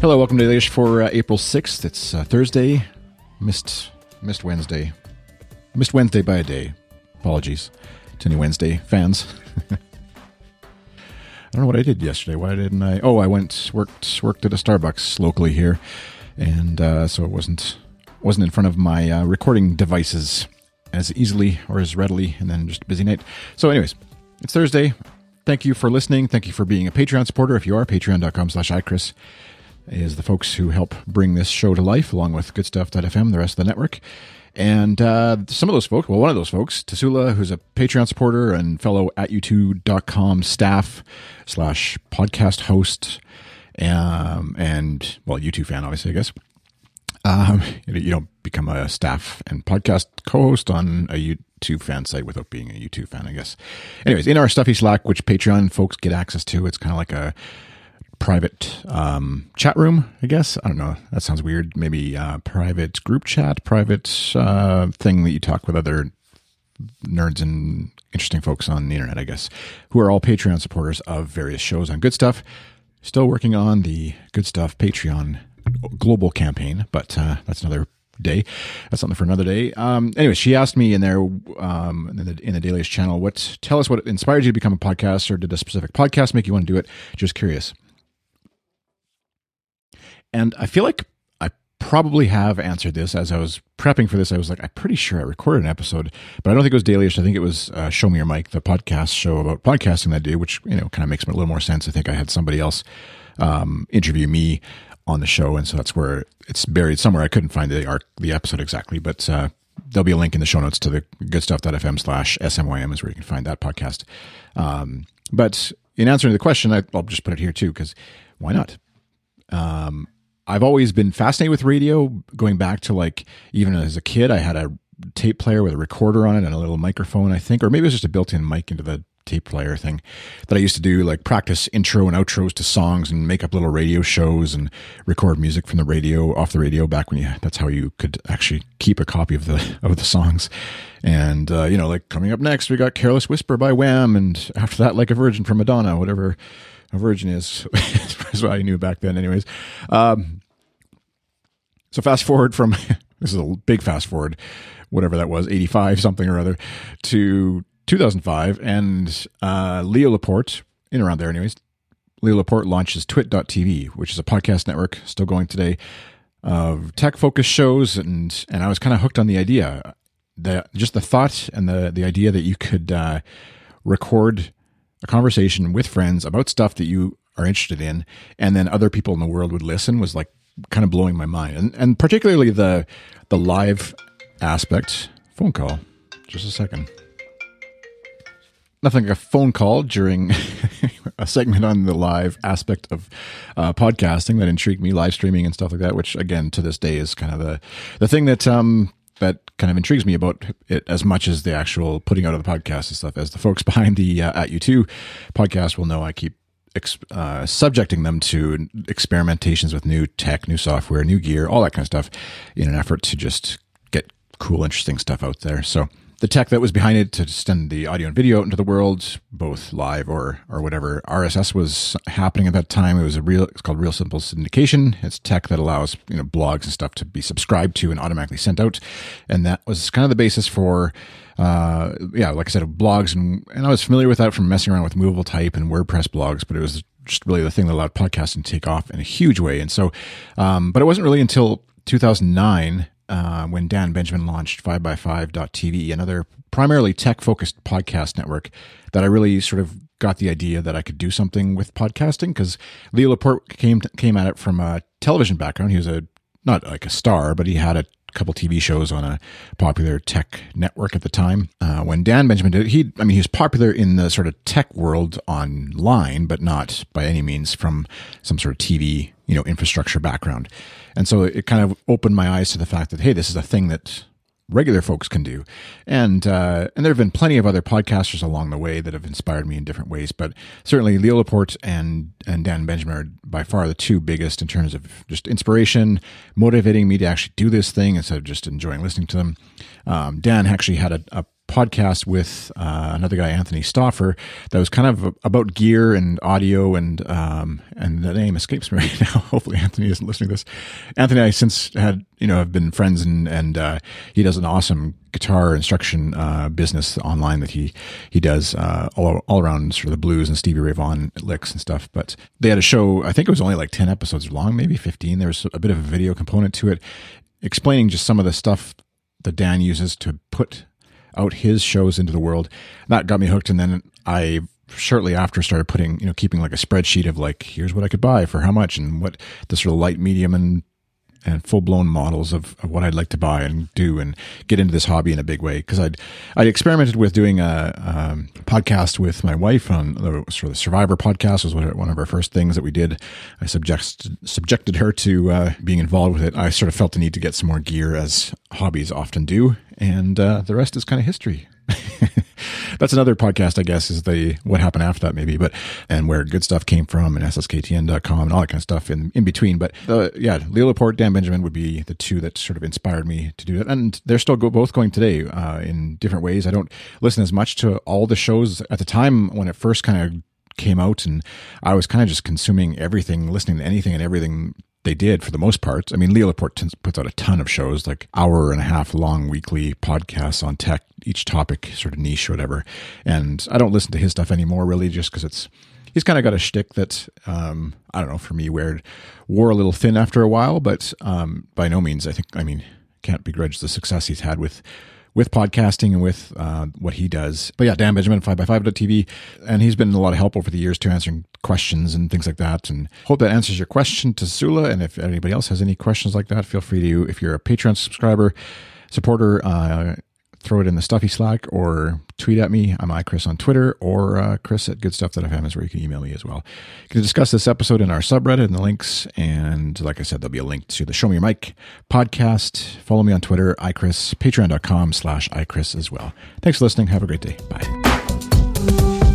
Hello, welcome to the Ish for uh, April 6th. It's uh, Thursday. Missed, missed Wednesday. Missed Wednesday by a day. Apologies to any Wednesday fans. I don't know what I did yesterday. Why didn't I? Oh, I went worked worked at a Starbucks locally here, and uh, so it wasn't wasn't in front of my uh, recording devices as easily or as readily, and then just a busy night. So, anyways, it's Thursday. Thank you for listening. Thank you for being a Patreon supporter. If you are, patreon.com slash iChris is the folks who help bring this show to life, along with goodstuff.fm, the rest of the network. And uh, some of those folks, well, one of those folks, Tasula, who's a Patreon supporter and fellow at u2.com staff slash podcast host, um, and, well, U2 fan, obviously, I guess. Um, you don't become a staff and podcast co-host on a U2 fan site without being a U2 fan, I guess. Anyways, in our stuffy Slack, which Patreon folks get access to, it's kind of like a private um, chat room, I guess. I don't know. That sounds weird. Maybe uh, private group chat, private uh, thing that you talk with other nerds and interesting folks on the internet, I guess, who are all Patreon supporters of various shows on Good Stuff. Still working on the Good Stuff Patreon global campaign, but uh, that's another day. That's something for another day. Um, anyway, she asked me in there um, in the in the Dailyish channel, what tell us what inspired you to become a podcaster? Did a specific podcast make you want to do it? Just curious. And I feel like I probably have answered this as I was prepping for this. I was like, I'm pretty sure I recorded an episode, but I don't think it was Dailyish. I think it was uh, Show Me Your Mic, the podcast show about podcasting that day, which you know kind of makes a little more sense. I think I had somebody else um, interview me on the show, and so that's where it's buried somewhere. I couldn't find the arc, the episode exactly, but uh, there'll be a link in the show notes to the goodstuff.fm slash smym is where you can find that podcast. Um, but in answering the question, I, will just put it here too because why not? Um, I've always been fascinated with radio, going back to like even as a kid, I had a tape player with a recorder on it and a little microphone, I think, or maybe it was just a built-in mic into the tape player thing that I used to do, like practice intro and outros to songs and make up little radio shows and record music from the radio off the radio back when you that's how you could actually keep a copy of the of the songs. And uh, you know, like coming up next, we got "Careless Whisper" by Wham, and after that, "Like a Virgin" from Madonna, whatever a virgin is. That's what I knew back then, anyways. Um, so fast forward from this is a big fast forward, whatever that was, 85 something or other, to 2005. And uh, Leo Laporte, in around there, anyways, Leo Laporte launches Twit.tv, which is a podcast network still going today of tech focused shows. And, and I was kind of hooked on the idea. that just the thought and the, the idea that you could uh, record a conversation with friends about stuff that you are interested in, and then other people in the world would listen was like kind of blowing my mind, and and particularly the the live aspect. Phone call, just a second. Nothing like a phone call during a segment on the live aspect of uh, podcasting that intrigued me, live streaming and stuff like that. Which again, to this day, is kind of the the thing that um, that kind of intrigues me about it as much as the actual putting out of the podcast and stuff. As the folks behind the uh, at U2 podcast will know, I keep uh, subjecting them to experimentations with new tech, new software, new gear, all that kind of stuff, in an effort to just get cool, interesting stuff out there. So the tech that was behind it to send the audio and video out into the world, both live or or whatever. RSS was happening at that time. It was a real. It's called Real Simple Syndication. It's tech that allows you know blogs and stuff to be subscribed to and automatically sent out, and that was kind of the basis for. Uh, yeah, like I said, blogs and and I was familiar with that from messing around with movable type and WordPress blogs, but it was just really the thing that allowed podcasting to take off in a huge way. And so, um, but it wasn't really until 2009 uh, when Dan Benjamin launched 5by5.tv, another primarily tech focused podcast network, that I really sort of got the idea that I could do something with podcasting because Leo Laporte came came at it from a television background. He was a not like a star, but he had a couple TV shows on a popular tech network at the time. Uh, when Dan Benjamin did, he, I mean, he was popular in the sort of tech world online, but not by any means from some sort of TV, you know, infrastructure background. And so it kind of opened my eyes to the fact that, hey, this is a thing that regular folks can do. And uh, and there have been plenty of other podcasters along the way that have inspired me in different ways. But certainly Leo Laporte and and Dan Benjamin are by far the two biggest in terms of just inspiration, motivating me to actually do this thing instead of just enjoying listening to them. Um, Dan actually had a, a podcast with uh, another guy, Anthony Stoffer, that was kind of about gear and audio and um, and the name escapes me right now. Hopefully, Anthony isn't listening to this. Anthony, I since had you know have been friends and and uh, he does an awesome guitar instruction uh, business online that he he does uh, all all around sort of the blues and Stevie Ray Vaughan licks and stuff. But they had a show. I think it was only like ten episodes long, maybe fifteen. There was a bit of a video component to it, explaining just some of the stuff that Dan uses to put out his shows into the world. That got me hooked, and then I shortly after started putting, you know, keeping like a spreadsheet of like, here's what I could buy for how much and what the sort of light, medium, and and full blown models of, of, what I'd like to buy and do and get into this hobby in a big way. Because I'd I experimented with doing a, um, podcast with my wife on the sort of Survivor podcast was one of our first things that we did. I subjected subjected her to uh, being involved with it. I sort of felt the need to get some more gear as hobbies often do, and uh, the rest is kind of history. that's another podcast, I guess, is the what happened after that, maybe, but and where good stuff came from and SSKTN.com and all that kind of stuff in, in between. But uh, yeah, Leo Laporte, Dan Benjamin would be the two that sort of inspired me to do that. And they're still go, both going today uh, in different ways. I don't listen as much to all the shows at the time when it first kind of came out and I was kind of just consuming everything, listening to anything and everything they did for the most part. I mean, Leo Laporte puts out a ton of shows, like hour and a half long weekly podcasts on tech, each topic sort of niche or whatever. And I don't listen to his stuff anymore, really, just because it's he's kind of got a shtick that um, I don't know for me where wore a little thin after a while, but um, by no means I think I mean can't begrudge the success he's had with with podcasting and with uh, what he does. But yeah, Dan Benjamin, 5by5.tv. And he's been a lot of help over the years to answering questions and things like that. And hope that answers your question Tasula. And if anybody else has any questions like that, feel free to, if you're a Patreon subscriber, supporter, uh, throw it in the stuffy Slack or tweet at me. I'm iChris on Twitter or uh, Chris at goodstuff.fm is where you can email me as well. You can discuss this episode in our subreddit and the links. And like I said, there'll be a link to the Show Me Your Mic podcast. Follow me on Twitter, iChris, patreon.com slash iChris as well. Thanks for listening. Have a great day. Bye.